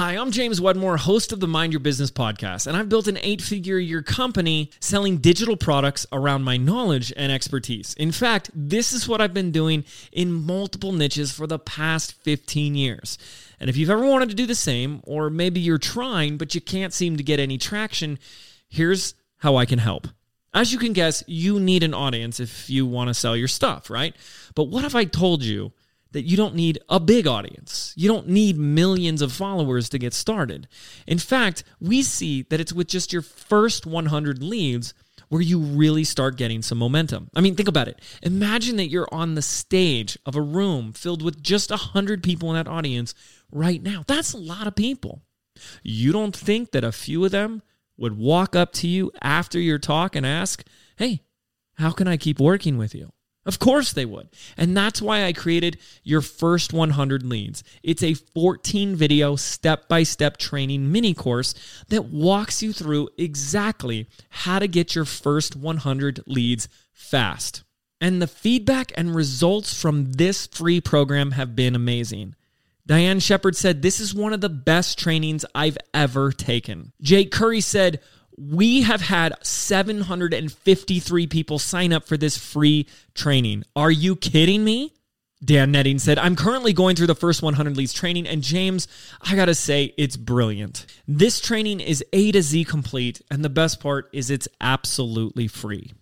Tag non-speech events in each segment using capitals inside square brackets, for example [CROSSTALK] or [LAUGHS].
Hi, I'm James Wedmore, host of the Mind Your Business podcast, and I've built an eight figure year company selling digital products around my knowledge and expertise. In fact, this is what I've been doing in multiple niches for the past 15 years. And if you've ever wanted to do the same, or maybe you're trying but you can't seem to get any traction, here's how I can help. As you can guess, you need an audience if you want to sell your stuff, right? But what if I told you? That you don't need a big audience. You don't need millions of followers to get started. In fact, we see that it's with just your first 100 leads where you really start getting some momentum. I mean, think about it. Imagine that you're on the stage of a room filled with just 100 people in that audience right now. That's a lot of people. You don't think that a few of them would walk up to you after your talk and ask, Hey, how can I keep working with you? Of course they would. And that's why I created your first 100 leads. It's a 14 video step by step training mini course that walks you through exactly how to get your first 100 leads fast. And the feedback and results from this free program have been amazing. Diane Shepard said, This is one of the best trainings I've ever taken. Jake Curry said, we have had 753 people sign up for this free training. Are you kidding me? Dan Netting said, I'm currently going through the first 100 leads training, and James, I gotta say, it's brilliant. This training is A to Z complete, and the best part is it's absolutely free.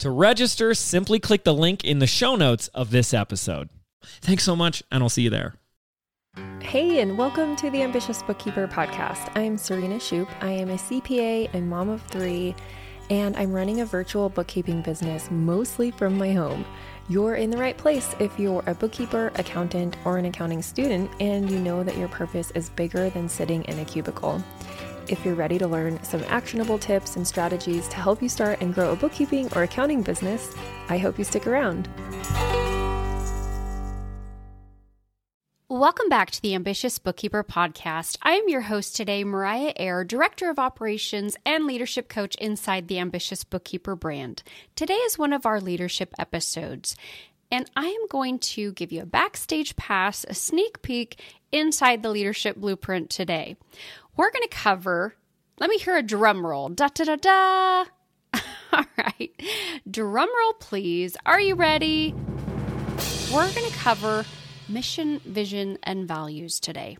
To register, simply click the link in the show notes of this episode. Thanks so much, and I'll see you there. Hey, and welcome to the Ambitious Bookkeeper podcast. I'm Serena Shoup. I am a CPA and mom of three, and I'm running a virtual bookkeeping business mostly from my home. You're in the right place if you're a bookkeeper, accountant, or an accounting student, and you know that your purpose is bigger than sitting in a cubicle. If you're ready to learn some actionable tips and strategies to help you start and grow a bookkeeping or accounting business, I hope you stick around. Welcome back to the Ambitious Bookkeeper podcast. I am your host today, Meriah Ayer, Director of Operations and Leadership Coach inside the Ambitious Bookkeeper brand. Today is one of our leadership episodes, and I am going to give you a backstage pass, a sneak peek inside the leadership blueprint today. We're going to cover, let me hear a drum roll. Da da da da. [LAUGHS] All right. Drum roll, please. Are you ready? We're going to cover mission, vision, and values today.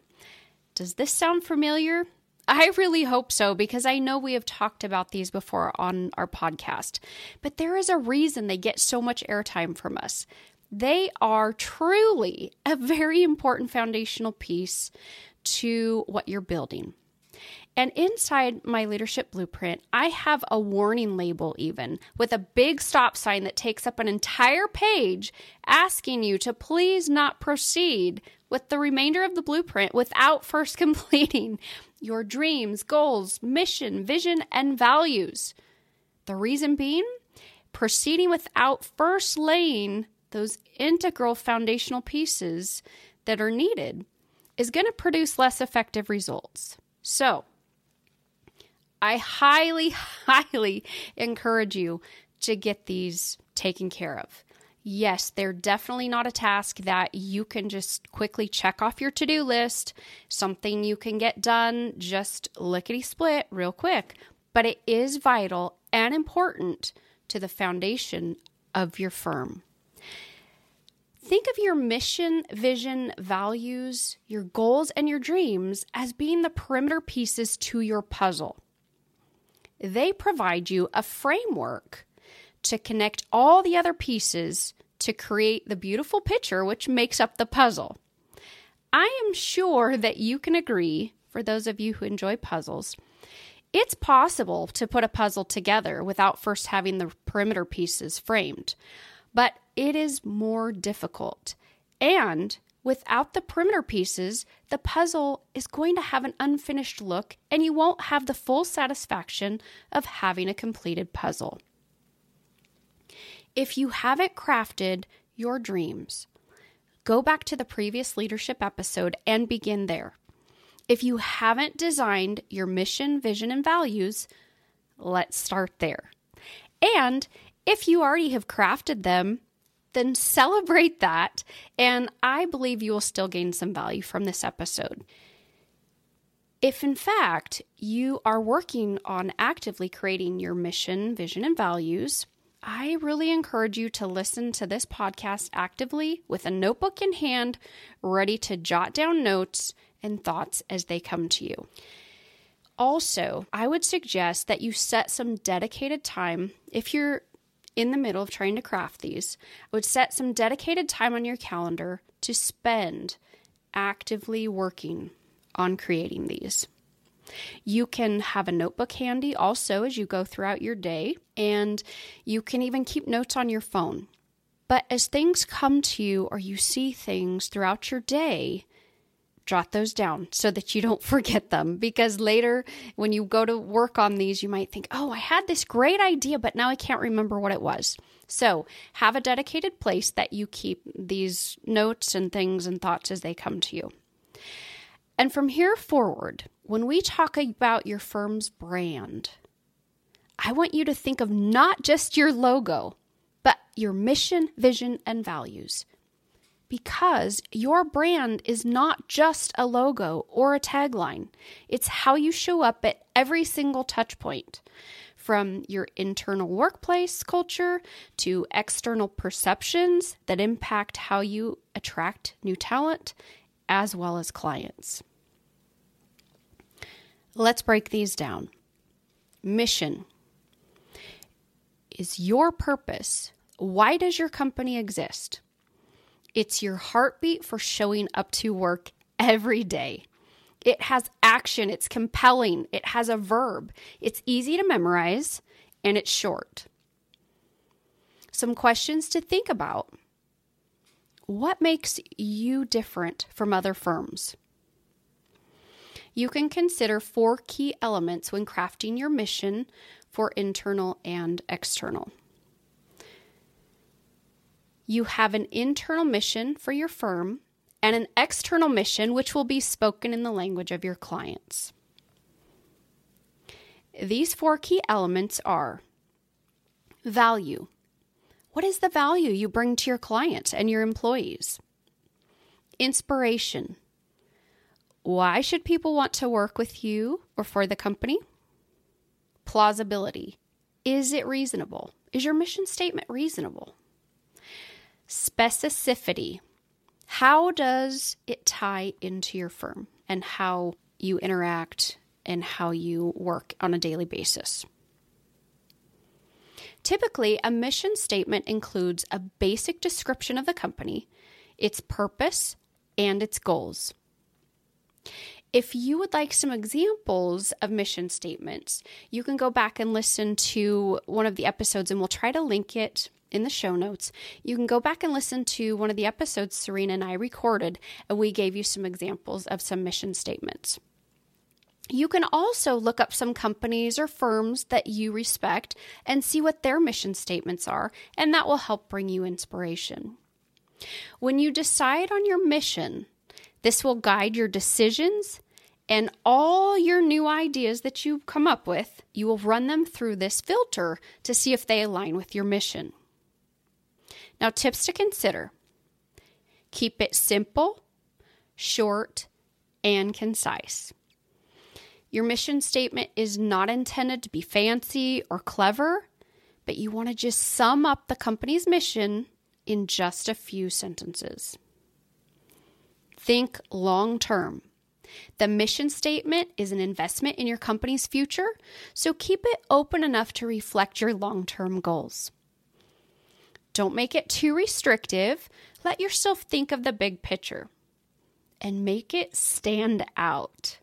Does this sound familiar? I really hope so because I know we have talked about these before on our podcast, but there is a reason they get so much airtime from us. They are truly a very important foundational piece to what you're building. And inside my leadership blueprint, I have a warning label, even with a big stop sign that takes up an entire page asking you to please not proceed with the remainder of the blueprint without [LAUGHS] first completing your dreams, goals, mission, vision, and values. The reason being, proceeding without first laying those integral foundational pieces that are needed is going to produce less effective results. So, I highly, [LAUGHS] highly encourage you to get these taken care of. Yes, they're definitely not a task that you can just quickly check off your to do list, something you can get done just lickety split real quick, but it is vital and important to the foundation of your firm. Think of your mission, vision, values, your goals, and your dreams as being the perimeter pieces to your puzzle they provide you a framework to connect all the other pieces to create the beautiful picture which makes up the puzzle. I am sure that you can agree, for those of you who enjoy puzzles, it's possible to put a puzzle together without first having the perimeter pieces framed, but it is more difficult. And Without the perimeter pieces, the puzzle is going to have an unfinished look and you won't have the full satisfaction of having a completed puzzle. If you haven't crafted your dreams, go back to the previous leadership episode and begin there. If you haven't designed your mission, vision, and values, let's start there. And if you already have crafted them, then celebrate that. And I believe you will still gain some value from this episode. If in fact you are working on actively creating your mission, vision, and values, I really encourage you to listen to this podcast actively with a notebook in hand, ready to jot down notes and thoughts as they come to you. Also, I would suggest that you set some dedicated time if you're in the middle of trying to craft these. I would set some dedicated time on your calendar to spend actively working on creating these. You can have a notebook handy also as you go throughout your day, and you can even keep notes on your phone. But as things come to you or you see things throughout your day, jot those down so that you don't [LAUGHS] forget them. Because later when you go to work on these you might think oh i had this great idea but now i can't remember what it was. So have a dedicated place that you keep these notes and things and thoughts as they come to you. And from here forward when we talk about your firm's brand, I want you to think of not just your logo, but your mission, vision, and values. Because your brand is not just a logo or a tagline, it's how you show up at every single touch point. From your internal workplace culture to external perceptions that impact how you attract new talent as well as clients. Let's break these down. Mission is your purpose. Why does your company exist? It's your heartbeat for showing up to work every day. It has action, it's compelling, it has a verb, it's easy to memorize, and it's short. Some questions to think about. What makes you different from other firms? you can consider four key elements when crafting your mission for internal and external. You have an internal mission for your firm and an external mission, which will be spoken in the language of your clients. These four key elements are value. What is the value you bring to your clients and your employees? Inspiration. Why should people want to work with you or for the company? Plausibility. Is it reasonable? Is your mission statement reasonable? Specificity. How does it tie into your firm and how you interact and how you work on a daily basis? Typically, a mission statement includes a basic description of the company, its purpose, and its goals. If you would like some examples of mission statements, you can go back and listen to one of the episodes, and we'll try to link it in the show notes. You can go back and listen to one of the episodes Serena and I recorded, and we gave you some examples of some mission statements. You can also look up some companies or firms that you respect and see what their mission statements are, and that will help bring you inspiration. When you decide on your mission, this will guide your decisions and all your new ideas that you come up with. You will run them through this filter to see if they align with your mission. Now, tips to consider keep it simple, short, and concise. Your mission statement is not intended to be fancy or clever, but you want to just sum up the company's mission in just a few sentences. Think long term. The mission statement is an investment in your company's future, so keep it open enough to reflect your long term goals. Don't make it too restrictive. Let yourself think of the big picture and make it stand out.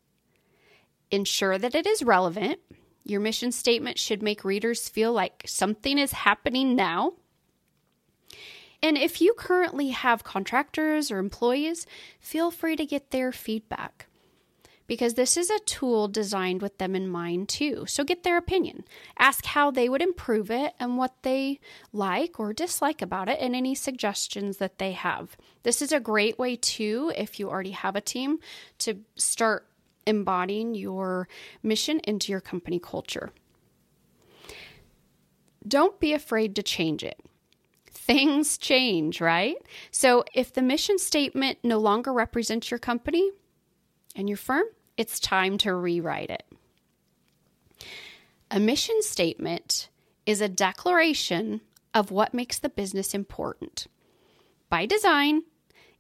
Ensure that it is relevant. Your mission statement should make readers feel like something is happening now and if you currently have contractors or employees, feel free to get their feedback because this is a tool designed with them in mind too. So get their opinion. Ask how they would improve it and what they like or dislike about it and any suggestions that they have. This is a great way too if you already have a team to start embodying your mission into your company culture. Don't be afraid to change it things change, right? So if the mission statement no longer represents your company and your firm, it's time to rewrite it. A mission statement is a declaration of what makes the business important. By design,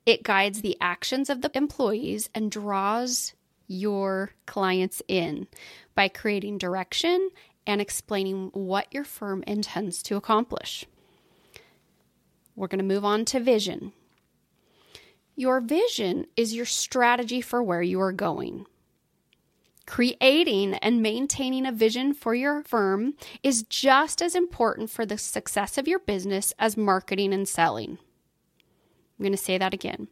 it guides the actions of the employees and draws your clients in by creating direction and explaining what your firm intends to accomplish. We're going to move on to vision. Your vision is your strategy for where you are going. Creating and maintaining a vision for your firm is just as important for the success of your business as marketing and selling. I'm going to say that again.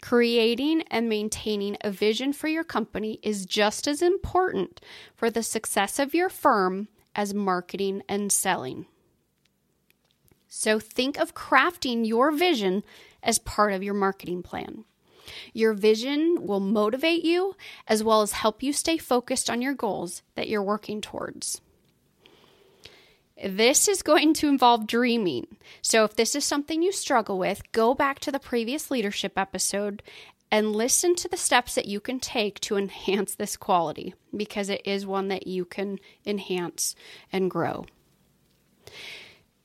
Creating and maintaining a vision for your company is just as important for the success of your firm as marketing and selling. So think of crafting your vision as part of your marketing plan. Your vision will motivate you as well as help you stay focused on your goals that you're working towards. This is going to involve dreaming. So, if this is something you struggle with, go back to the previous leadership episode and listen to the steps that you can take to [LAUGHS] enhance this quality because it is one that you can enhance and grow.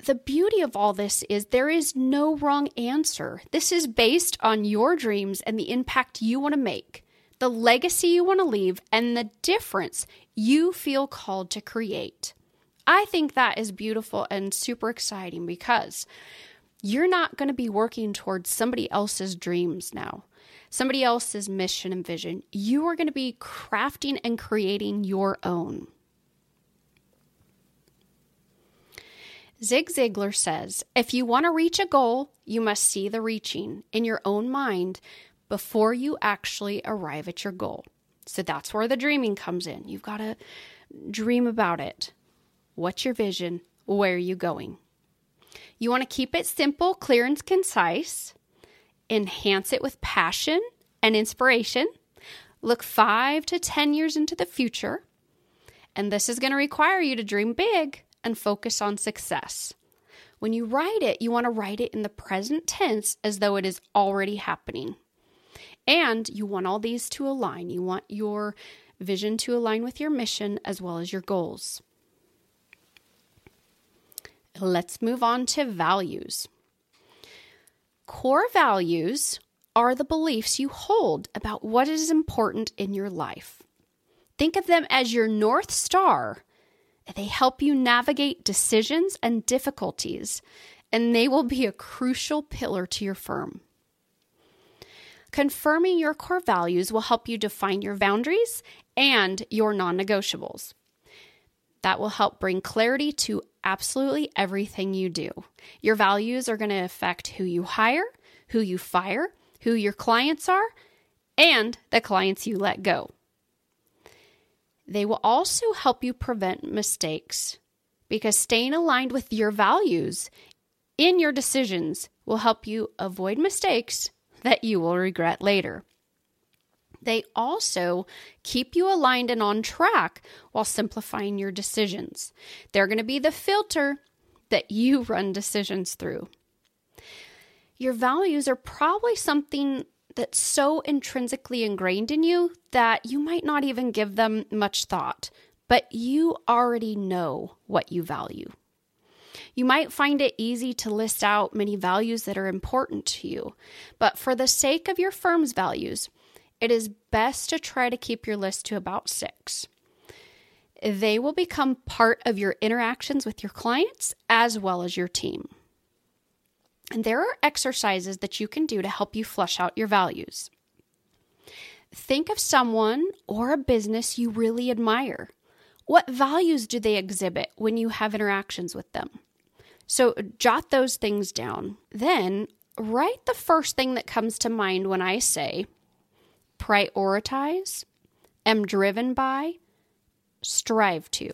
The beauty of all this is there is no wrong answer. This is based on your dreams and the impact you want to make, the legacy you want to leave, and the difference you feel called to create. I think that is beautiful and super exciting because you're not going to be working towards somebody else's dreams now, somebody else's mission and vision. You are going to be crafting and creating your own. Zig Ziglar says if you want to reach a goal, you must see the reaching in your own mind before you actually arrive at your goal. So that's where the dreaming comes in. You've got to dream about it. What's your vision? Where are you going? You want to keep it simple, clear, and concise. Enhance it with passion and inspiration. Look five to 10 years into the future. And this is going to require you to dream big and focus on success. When you write it, you want to write it in the present tense as though it is already happening. And you want all these to align. You want your vision to align with your mission as well as your goals. Let's move on to values. Core values are the beliefs you hold about what is important in your life. Think of them as your North Star. They help you navigate decisions and difficulties, and they will be a crucial pillar to your firm. Confirming your core values will help you define your boundaries and your non negotiables. That will help bring clarity to absolutely everything you do. Your values are going to affect who you hire, who you fire, who your clients are, and the clients you let go. They will also help you prevent mistakes because staying aligned with your values in your decisions will help you avoid mistakes that you will regret later. They also keep you aligned and on track while simplifying your decisions. They're going to be the filter that you [LAUGHS] run decisions through. Your values are probably something that's so intrinsically ingrained in you that you might not even give them much thought, but you already know what you value. You might find it easy to list out many values that are important to you, but for the sake of your firm's values, it is best to try to keep your list to about six. They will become part of your interactions with your clients as well as your team. And there are exercises that you can do to help you flush out your values. Think of someone or a business you really admire. What values do they exhibit when you have interactions with them? So jot those things down. Then write the first thing that comes to mind when I say, prioritize, am driven by, strive to.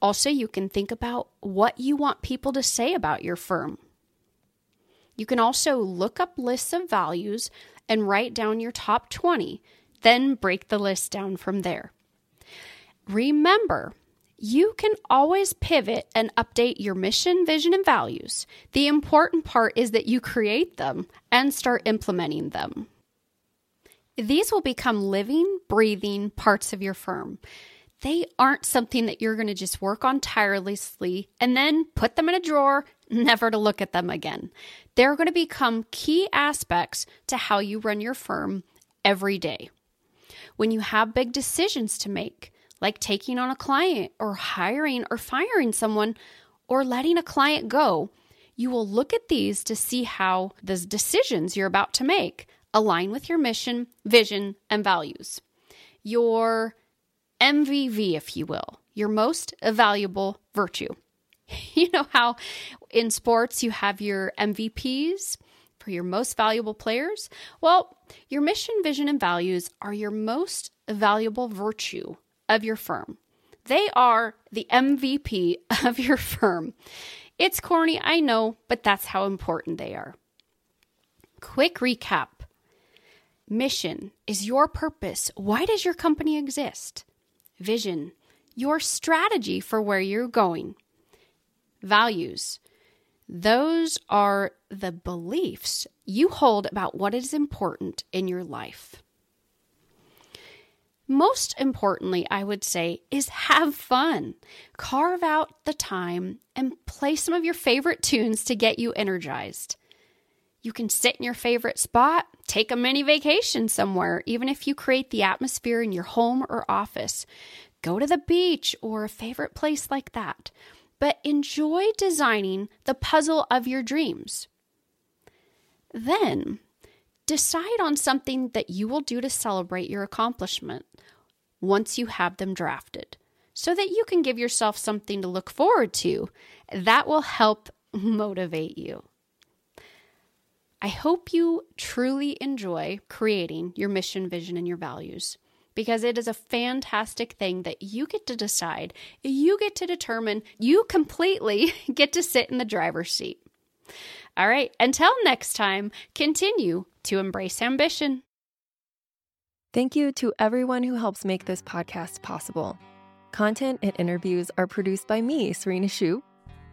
Also, you can think about what you want people to say about your firm. You can also look up lists of values and write down your top 20, then break the list down from there. Remember, you can always pivot and update your mission, vision, and values. The important part is that you create them and start implementing them. These will become living, breathing parts of your firm. They aren't something that you're going to just work on tirelessly and then put them in a drawer, never to look at them again. They're going to become key aspects to how you run your firm every day. When you have big decisions to make, like taking on a client or hiring or firing someone or letting a client go, you will look at these to see how the decisions you're about to make align with your mission, vision, and values. Your MVV, if you will, your most valuable virtue. [LAUGHS] You know how in sports you have your MVPs for your most valuable players? Well, your mission, vision, and values are your most valuable virtue of your firm. They are the MVP [LAUGHS] of your firm. It's corny, I know, but that's how important they are. Quick recap Mission is your purpose. Why does your company exist? Vision, your strategy for where you're going. Values, those are the beliefs you hold about what is important in your life. Most importantly, I would say, is have fun. Carve out the time and play some of your favorite tunes to get you energized. You can sit in your favorite spot, take a mini vacation somewhere, even if you create the atmosphere in your home or office. Go to the beach or a favorite place like that. But enjoy designing the puzzle of your dreams. Then decide on something that you will do to celebrate your accomplishment once you have them drafted so that you can give yourself something to look forward to. That will help motivate you. I hope you truly enjoy creating your mission, vision, and your values because it is a fantastic thing that you get to decide, you get to determine, you completely [LAUGHS] get to sit in the driver's seat. All right, until next time, continue to embrace ambition. Thank you to everyone who helps make this podcast possible. Content and interviews are produced by me, Serena Shoup.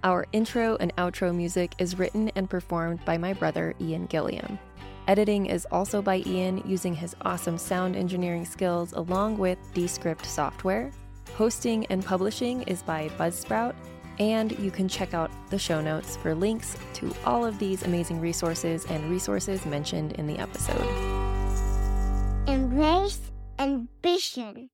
Our intro and outro music is written and performed by my brother, Ian Gilliam. Editing is also by Ian using his awesome sound engineering skills along with Descript software. Hosting and publishing is by Buzzsprout, and you can check out the show notes for links to all of these amazing resources and resources mentioned in the episode. Embrace ambition.